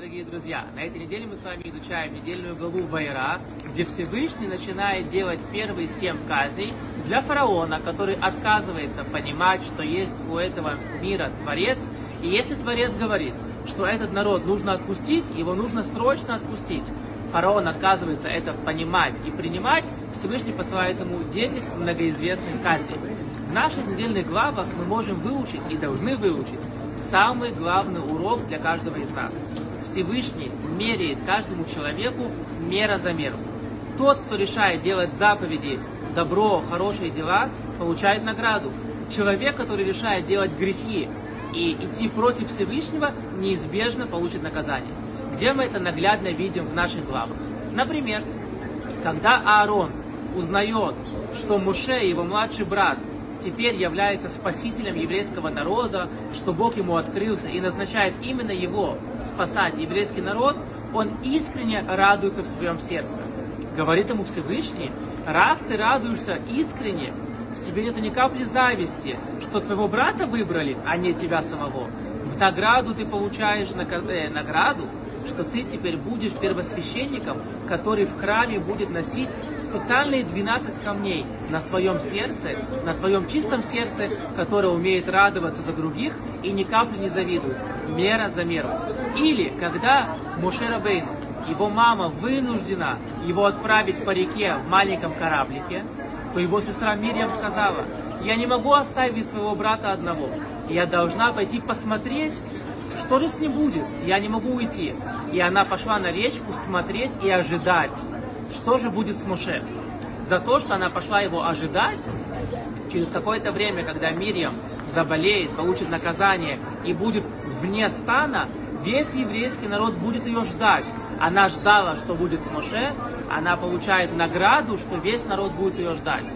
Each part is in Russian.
дорогие друзья! На этой неделе мы с вами изучаем недельную главу Вайра, где Всевышний начинает делать первые семь казней для фараона, который отказывается понимать, что есть у этого мира Творец. И если Творец говорит, что этот народ нужно отпустить, его нужно срочно отпустить, фараон отказывается это понимать и принимать, Всевышний посылает ему 10 многоизвестных казней. В наших недельных главах мы можем выучить и должны выучить самый главный урок для каждого из нас. Всевышний меряет каждому человеку мера за меру. Тот, кто решает делать заповеди, добро, хорошие дела, получает награду. Человек, который решает делать грехи и идти против Всевышнего, неизбежно получит наказание. Где мы это наглядно видим в наших главах? Например, когда Аарон узнает, что Муше, его младший брат, теперь является спасителем еврейского народа, что Бог ему открылся и назначает именно его спасать еврейский народ, он искренне радуется в своем сердце. Говорит ему Всевышний, раз ты радуешься искренне, в тебе нету ни капли зависти, что твоего брата выбрали, а не тебя самого. В награду ты получаешь э, награду, что ты теперь будешь первосвященником, который в храме будет носить специальные 12 камней на своем сердце, на твоем чистом сердце, которое умеет радоваться за других и ни капли не завидует. Мера за меру. Или когда Мушера Бейну, его мама вынуждена его отправить по реке в маленьком кораблике, то его сестра Мирьям сказала, я не могу оставить своего брата одного. Я должна пойти посмотреть, что же с ним будет? Я не могу уйти. И она пошла на речку смотреть и ожидать, что же будет с Муше. За то, что она пошла его ожидать, через какое-то время, когда Мирьям заболеет, получит наказание и будет вне стана, весь еврейский народ будет ее ждать. Она ждала, что будет с Моше, она получает награду, что весь народ будет ее ждать.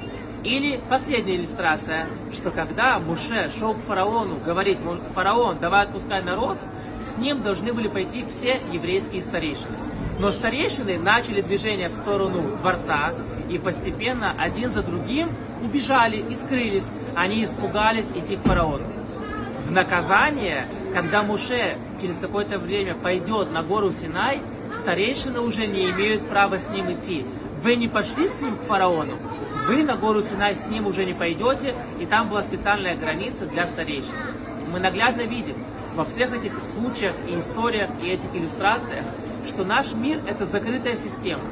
Или последняя иллюстрация, что когда Муше шел к фараону, говорить, фараон, давай отпускай народ, с ним должны были пойти все еврейские старейшины. Но старейшины начали движение в сторону дворца, и постепенно один за другим убежали и скрылись. Они испугались идти к фараону. В наказание, когда Муше через какое-то время пойдет на гору Синай, старейшины уже не имеют права с ним идти. Вы не пошли с ним к фараону, вы на гору Синай с ним уже не пойдете, и там была специальная граница для старейшин. Мы наглядно видим во всех этих случаях и историях и этих иллюстрациях, что наш мир – это закрытая система.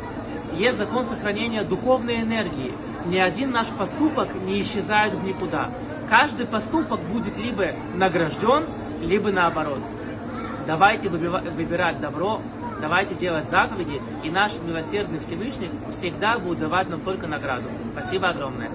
Есть закон сохранения духовной энергии. Ни один наш поступок не исчезает в никуда. Каждый поступок будет либо награжден, либо наоборот. Давайте выбирать добро, давайте делать заповеди, и наш милосердный Всевышний всегда будет давать нам только награду. Спасибо огромное.